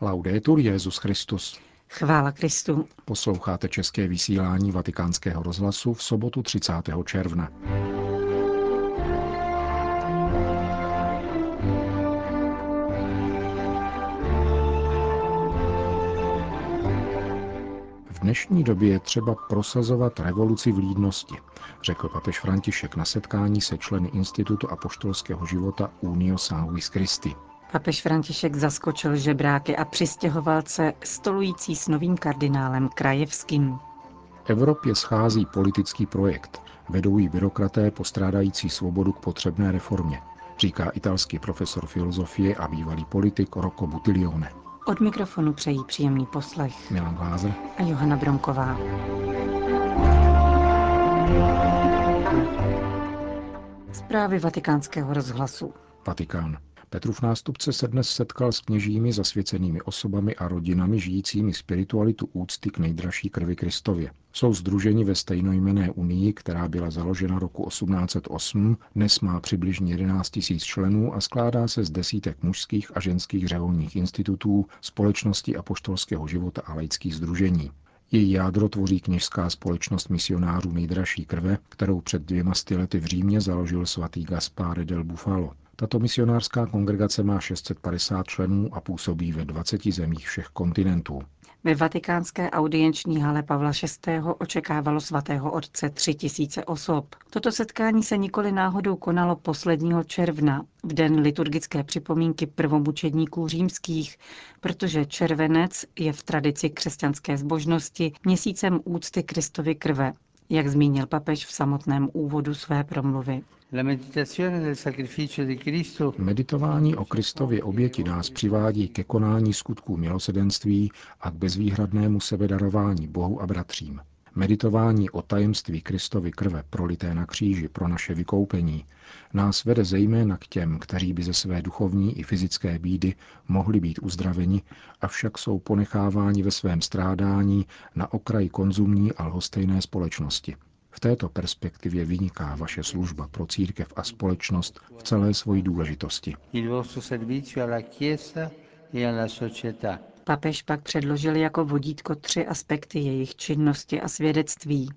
Laudetur Jezus Christus. Chvála Kristu. Posloucháte české vysílání Vatikánského rozhlasu v sobotu 30. června. V dnešní době je třeba prosazovat revoluci v lídnosti, řekl papež František na setkání se členy Institutu apoštolského života Unio Sanguis Christi. Papež František zaskočil žebráky a přistěhovalce stolující s novým kardinálem Krajevským. Evropě schází politický projekt. Vedou ji byrokraté postrádající svobodu k potřebné reformě, říká italský profesor filozofie a bývalý politik Rocco Buttiglione. Od mikrofonu přejí příjemný poslech Milan Glázer a Johana Bronková. Zprávy vatikánského rozhlasu. Vatikán. Petrův nástupce se dnes setkal s kněžími, zasvěcenými osobami a rodinami žijícími spiritualitu úcty k nejdražší krvi Kristově. Jsou združeni ve stejnojmené unii, která byla založena roku 1808, dnes má přibližně 11 000 členů a skládá se z desítek mužských a ženských řeholních institutů, společnosti apoštolského života a laických združení. Její jádro tvoří kněžská společnost misionářů nejdražší krve, kterou před dvěma lety v Římě založil svatý Gaspare del Bufalo. Tato misionářská kongregace má 650 členů a působí ve 20 zemích všech kontinentů. Ve vatikánské audienční hale Pavla VI. očekávalo svatého otce tři tisíce osob. Toto setkání se nikoli náhodou konalo posledního června, v den liturgické připomínky prvomučedníků římských, protože červenec je v tradici křesťanské zbožnosti měsícem úcty Kristovy krve, jak zmínil papež v samotném úvodu své promluvy. Meditování o Kristově oběti nás přivádí ke konání skutků milosedenství a k bezvýhradnému sebedarování Bohu a bratřím. Meditování o tajemství Kristovy krve prolité na kříži pro naše vykoupení nás vede zejména k těm, kteří by ze své duchovní i fyzické bídy mohli být uzdraveni, avšak jsou ponecháváni ve svém strádání na okraji konzumní a lhostejné společnosti. V této perspektivě vyniká vaše služba pro církev a společnost v celé svoji důležitosti. Papež pak předložil jako vodítko tři aspekty jejich činnosti a svědectví.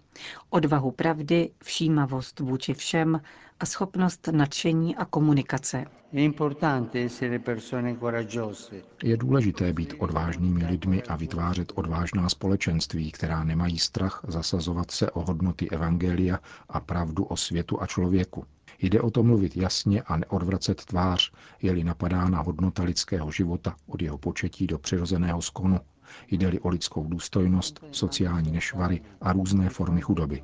Odvahu pravdy, všímavost vůči všem a schopnost nadšení a komunikace. Je důležité být odvážnými lidmi a vytvářet odvážná společenství, která nemají strach zasazovat se o hodnoty Evangelia a pravdu o světu a člověku. Jde o to mluvit jasně a neodvracet tvář, je-li napadána hodnota lidského života od jeho početí do přirozeného skonu, jde-li o lidskou důstojnost, sociální nešvary a různé formy chudoby.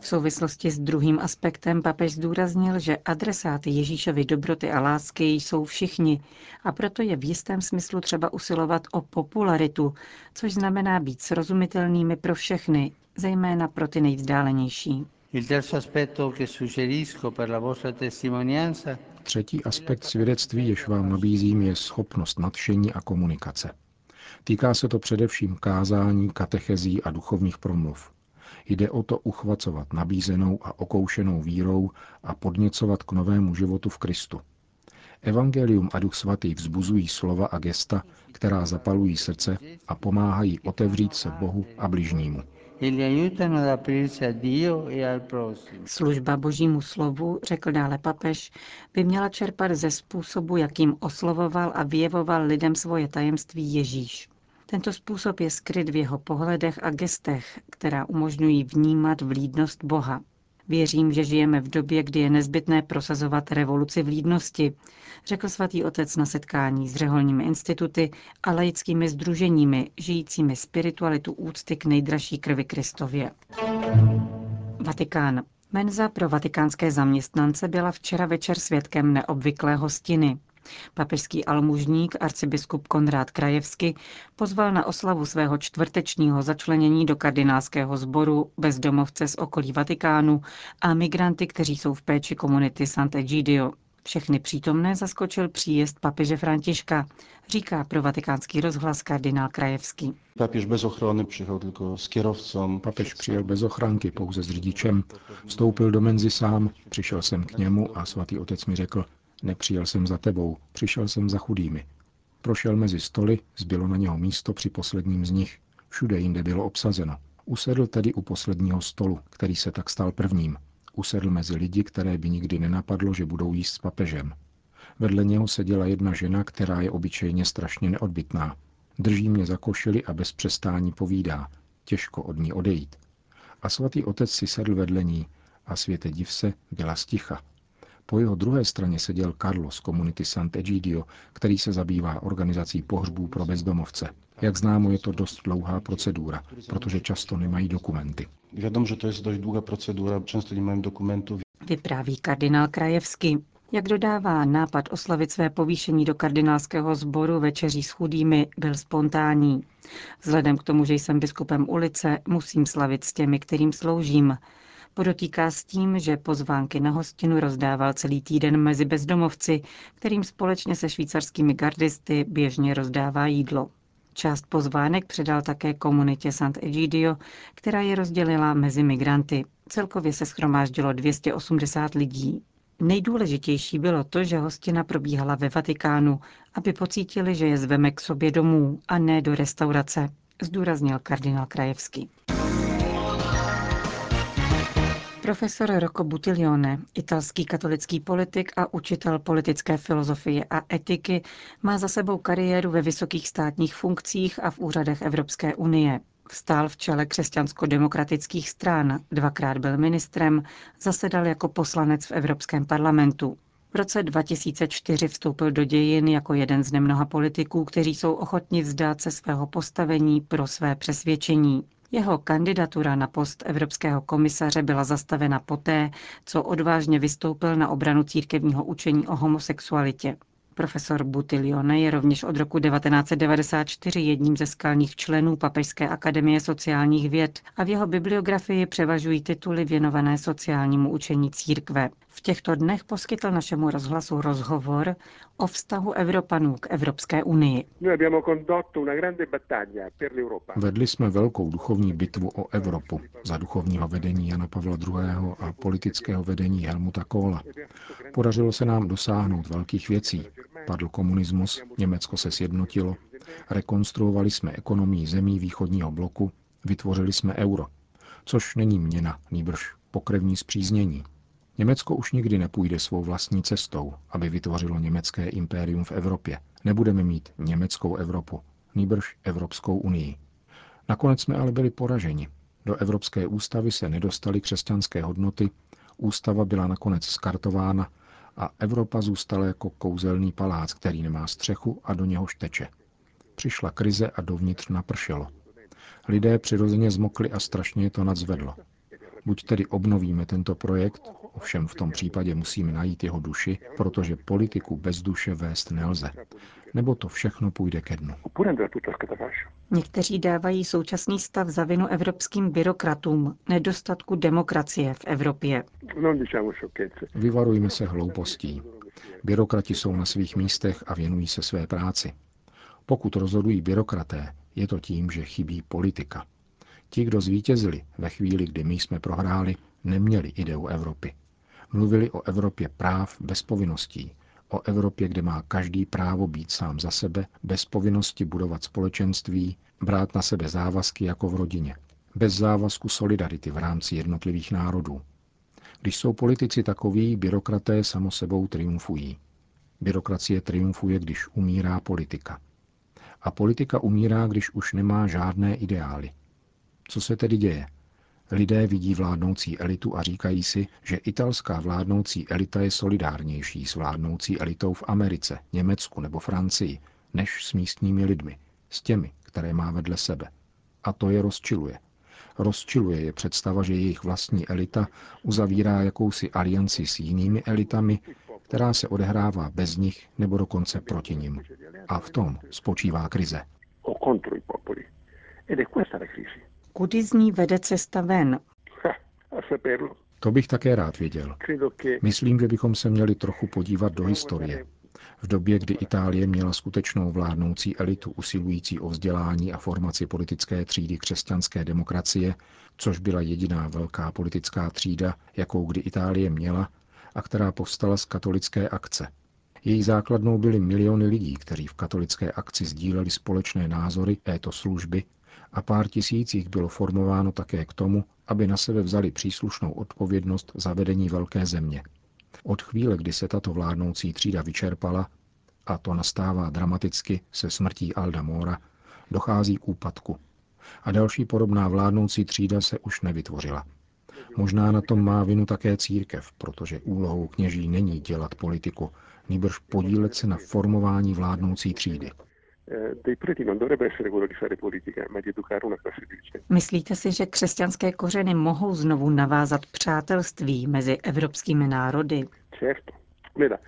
V souvislosti s druhým aspektem papež zdůraznil, že adresáty Ježíšovy dobroty a lásky jsou všichni a proto je v jistém smyslu třeba usilovat o popularitu, což znamená být srozumitelnými pro všechny, zejména pro ty nejvzdálenější. Třetí aspekt svědectví, jež vám nabízím, je schopnost nadšení a komunikace. Týká se to především kázání, katechezí a duchovních promluv. Jde o to uchvacovat nabízenou a okoušenou vírou a podněcovat k novému životu v Kristu. Evangelium a Duch Svatý vzbuzují slova a gesta, která zapalují srdce a pomáhají otevřít se Bohu a bližnímu. Služba božímu slovu, řekl dále papež, by měla čerpat ze způsobu, jakým oslovoval a vyjevoval lidem svoje tajemství Ježíš. Tento způsob je skryt v jeho pohledech a gestech, která umožňují vnímat vlídnost Boha. Věřím, že žijeme v době, kdy je nezbytné prosazovat revoluci vlídnosti, řekl svatý otec na setkání s řeholními instituty a laickými združeními, žijícími spiritualitu úcty k nejdražší krvi Kristově. Vatikán. Menza pro vatikánské zaměstnance byla včera večer svědkem neobvyklé hostiny. Papežský almužník arcibiskup Konrád Krajevsky pozval na oslavu svého čtvrtečního začlenění do kardinálského sboru bezdomovce z okolí Vatikánu a migranty, kteří jsou v péči komunity Sant'Egidio. Všechny přítomné zaskočil příjezd papeže Františka, říká pro vatikánský rozhlas kardinál Krajevský. Papež bez ochrany přijel tylko s kierowcą. Papež přijel bez ochranky, pouze s řidičem. Vstoupil do menzy sám, přišel jsem k němu a svatý otec mi řekl, nepřijel jsem za tebou, přišel jsem za chudými. Prošel mezi stoly, zbylo na něho místo při posledním z nich. Všude jinde bylo obsazeno. Usedl tedy u posledního stolu, který se tak stal prvním. Usedl mezi lidi, které by nikdy nenapadlo, že budou jíst s papežem. Vedle něho seděla jedna žena, která je obyčejně strašně neodbitná. Drží mě za košili a bez přestání povídá. Těžko od ní odejít. A svatý otec si sedl vedle ní a světe div se byla sticha. Po jeho druhé straně seděl Carlos z komunity Sant'Egidio, který se zabývá organizací pohřbů pro bezdomovce. Jak známo, je to dost dlouhá procedura, protože často nemají dokumenty. Wiadomo, že to je dost dlouhá procedura, často nemají dokumentů. Vypráví kardinál Krajevský. Jak dodává, nápad oslavit své povýšení do kardinálského sboru večeří s chudými byl spontánní. Vzhledem k tomu, že jsem biskupem ulice, musím slavit s těmi, kterým sloužím. Podotýká s tím, že pozvánky na hostinu rozdával celý týden mezi bezdomovci, kterým společně se švýcarskými gardisty běžně rozdává jídlo. Část pozvánek předal také komunitě Sant'Egidio, která je rozdělila mezi migranty. Celkově se schromáždilo 280 lidí. Nejdůležitější bylo to, že hostina probíhala ve Vatikánu, aby pocítili, že je zveme k sobě domů a ne do restaurace, zdůraznil kardinál Krajevský. Profesor Rocco Buttiglione, italský katolický politik a učitel politické filozofie a etiky, má za sebou kariéru ve vysokých státních funkcích a v úřadech Evropské unie. Vstál v čele křesťansko-demokratických stran, dvakrát byl ministrem, zasedal jako poslanec v Evropském parlamentu. V roce 2004 vstoupil do dějin jako jeden z nemnoha politiků, kteří jsou ochotni vzdát se svého postavení pro své přesvědčení. Jeho kandidatura na post evropského komisaře byla zastavena poté, co odvážně vystoupil na obranu církevního učení o homosexualitě. Profesor Butilione je rovněž od roku 1994 jedním ze skalních členů Papežské akademie sociálních věd a v jeho bibliografii převažují tituly věnované sociálnímu učení církve. V těchto dnech poskytl našemu rozhlasu rozhovor o vztahu Evropanů k Evropské unii. Vedli jsme velkou duchovní bitvu o Evropu za duchovního vedení Jana Pavla II. a politického vedení Helmuta Kohla. Podařilo se nám dosáhnout velkých věcí. Padl komunismus, Německo se sjednotilo, rekonstruovali jsme ekonomii zemí východního bloku, vytvořili jsme euro, což není měna, nýbrž pokrevní zpříznění. Německo už nikdy nepůjde svou vlastní cestou, aby vytvořilo německé impérium v Evropě. Nebudeme mít německou Evropu, nýbrž Evropskou unii. Nakonec jsme ale byli poraženi. Do Evropské ústavy se nedostaly křesťanské hodnoty, ústava byla nakonec skartována a Evropa zůstala jako kouzelný palác, který nemá střechu a do něhož teče. Přišla krize a dovnitř napršelo. Lidé přirozeně zmokli a strašně je to nadzvedlo. Buď tedy obnovíme tento projekt, ovšem v tom případě musíme najít jeho duši, protože politiku bez duše vést nelze. Nebo to všechno půjde ke dnu. Někteří dávají současný stav za vinu evropským byrokratům, nedostatku demokracie v Evropě. Vyvarujme se hloupostí. Byrokrati jsou na svých místech a věnují se své práci. Pokud rozhodují byrokraté, je to tím, že chybí politika. Ti, kdo zvítězili ve chvíli, kdy my jsme prohráli, neměli ideu Evropy. Mluvili o Evropě práv bez povinností, o Evropě, kde má každý právo být sám za sebe, bez povinnosti budovat společenství, brát na sebe závazky jako v rodině, bez závazku solidarity v rámci jednotlivých národů. Když jsou politici takoví, byrokraté samo sebou triumfují. Byrokracie triumfuje, když umírá politika. A politika umírá, když už nemá žádné ideály. Co se tedy děje? Lidé vidí vládnoucí elitu a říkají si, že italská vládnoucí elita je solidárnější s vládnoucí elitou v Americe, Německu nebo Francii, než s místními lidmi, s těmi, které má vedle sebe. A to je rozčiluje. Rozčiluje je představa, že jejich vlastní elita uzavírá jakousi alianci s jinými elitami, která se odehrává bez nich nebo dokonce proti nim. A v tom spočívá krize. Kudy z ní vede cesta ven? To bych také rád věděl. Myslím, že bychom se měli trochu podívat do historie. V době, kdy Itálie měla skutečnou vládnoucí elitu usilující o vzdělání a formaci politické třídy křesťanské demokracie, což byla jediná velká politická třída, jakou kdy Itálie měla a která povstala z katolické akce. Její základnou byly miliony lidí, kteří v katolické akci sdíleli společné názory této služby a pár tisíc jich bylo formováno také k tomu, aby na sebe vzali příslušnou odpovědnost za vedení velké země. Od chvíle, kdy se tato vládnoucí třída vyčerpala, a to nastává dramaticky se smrtí Alda Mora, dochází k úpadku. A další podobná vládnoucí třída se už nevytvořila. Možná na tom má vinu také církev, protože úlohou kněží není dělat politiku, nýbrž podílet se na formování vládnoucí třídy. Myslíte si, že křesťanské kořeny mohou znovu navázat přátelství mezi evropskými národy?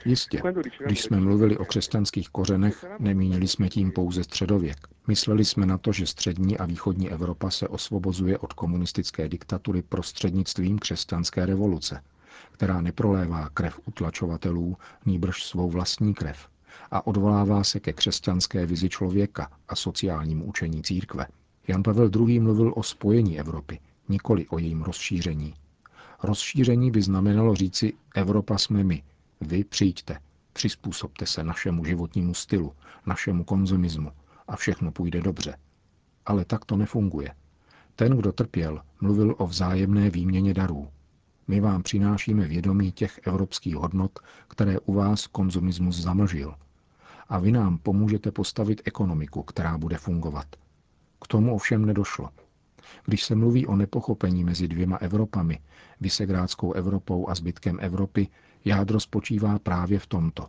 Jistě. Když jsme mluvili o křesťanských kořenech, nemínili jsme tím pouze středověk. Mysleli jsme na to, že střední a východní Evropa se osvobozuje od komunistické diktatury prostřednictvím křesťanské revoluce, která neprolévá krev utlačovatelů, nýbrž svou vlastní krev a odvolává se ke křesťanské vizi člověka a sociálnímu učení církve. Jan Pavel II. mluvil o spojení Evropy, nikoli o jejím rozšíření. Rozšíření by znamenalo říci Evropa jsme my, vy přijďte, přizpůsobte se našemu životnímu stylu, našemu konzumismu a všechno půjde dobře. Ale tak to nefunguje. Ten, kdo trpěl, mluvil o vzájemné výměně darů. My vám přinášíme vědomí těch evropských hodnot, které u vás konzumismus zamlžil. A vy nám pomůžete postavit ekonomiku, která bude fungovat. K tomu ovšem nedošlo. Když se mluví o nepochopení mezi dvěma Evropami, Vysegrádskou Evropou a zbytkem Evropy, Jádro spočívá právě v tomto.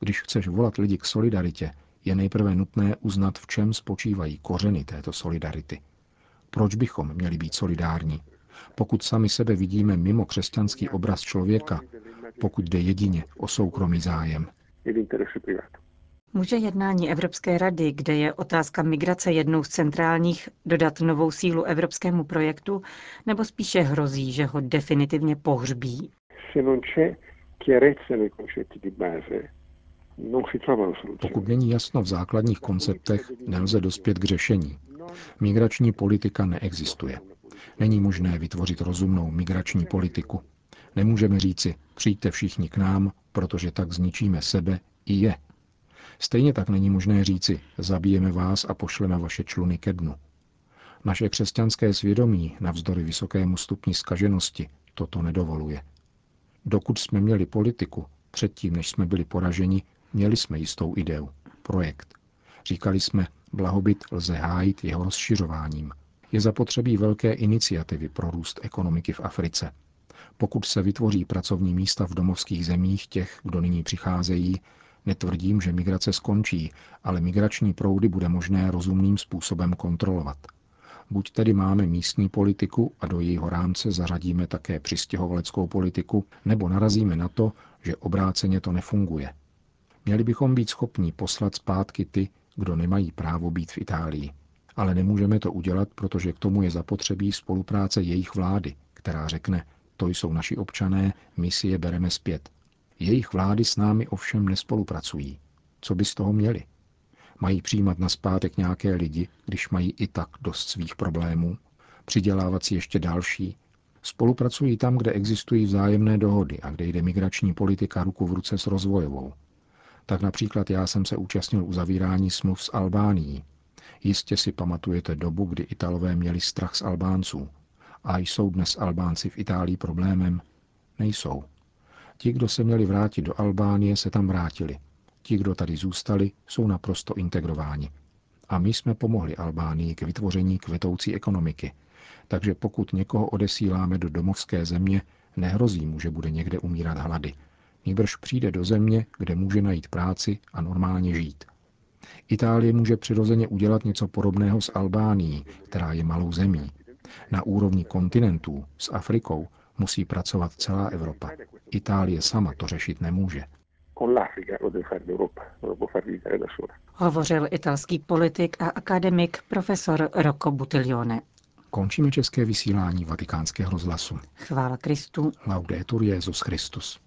Když chceš volat lidi k solidaritě, je nejprve nutné uznat, v čem spočívají kořeny této solidarity. Proč bychom měli být solidární? Pokud sami sebe vidíme mimo křesťanský obraz člověka, pokud jde jedině o soukromý zájem. Může jednání Evropské rady, kde je otázka migrace jednou z centrálních, dodat novou sílu evropskému projektu, nebo spíše hrozí, že ho definitivně pohřbí? Pokud není jasno v základních konceptech, nelze dospět k řešení. Migrační politika neexistuje. Není možné vytvořit rozumnou migrační politiku. Nemůžeme říci, přijďte všichni k nám, protože tak zničíme sebe i je. Stejně tak není možné říci, zabijeme vás a pošleme vaše čluny ke dnu. Naše křesťanské svědomí, navzdory vysokému stupni skaženosti, toto nedovoluje. Dokud jsme měli politiku, předtím, než jsme byli poraženi, měli jsme jistou ideu, projekt. Říkali jsme, blahobyt lze hájit jeho rozšiřováním. Je zapotřebí velké iniciativy pro růst ekonomiky v Africe. Pokud se vytvoří pracovní místa v domovských zemích těch, kdo nyní přicházejí, netvrdím, že migrace skončí, ale migrační proudy bude možné rozumným způsobem kontrolovat. Buď tedy máme místní politiku a do jejího rámce zařadíme také přistěhovaleckou politiku, nebo narazíme na to, že obráceně to nefunguje. Měli bychom být schopni poslat zpátky ty, kdo nemají právo být v Itálii. Ale nemůžeme to udělat, protože k tomu je zapotřebí spolupráce jejich vlády, která řekne, to jsou naši občané, my si je bereme zpět. Jejich vlády s námi ovšem nespolupracují. Co by z toho měli? Mají přijímat na zpátek nějaké lidi, když mají i tak dost svých problémů? Přidělávat si ještě další? Spolupracují tam, kde existují vzájemné dohody a kde jde migrační politika ruku v ruce s rozvojovou. Tak například já jsem se účastnil uzavírání smluv s Albánií. Jistě si pamatujete dobu, kdy Italové měli strach z Albánců. A jsou dnes Albánci v Itálii problémem? Nejsou. Ti, kdo se měli vrátit do Albánie, se tam vrátili. Ti, kdo tady zůstali, jsou naprosto integrováni. A my jsme pomohli Albánii k vytvoření kvetoucí ekonomiky. Takže pokud někoho odesíláme do domovské země, nehrozí mu, že bude někde umírat hlady. Nýbrž přijde do země, kde může najít práci a normálně žít. Itálie může přirozeně udělat něco podobného s Albánií, která je malou zemí. Na úrovni kontinentů s Afrikou musí pracovat celá Evropa. Itálie sama to řešit nemůže. Hovořil italský politik a akademik profesor Rocco Buttiglione. Končíme české vysílání vatikánského rozhlasu. Chvála Kristu. Laudetur Jezus Christus.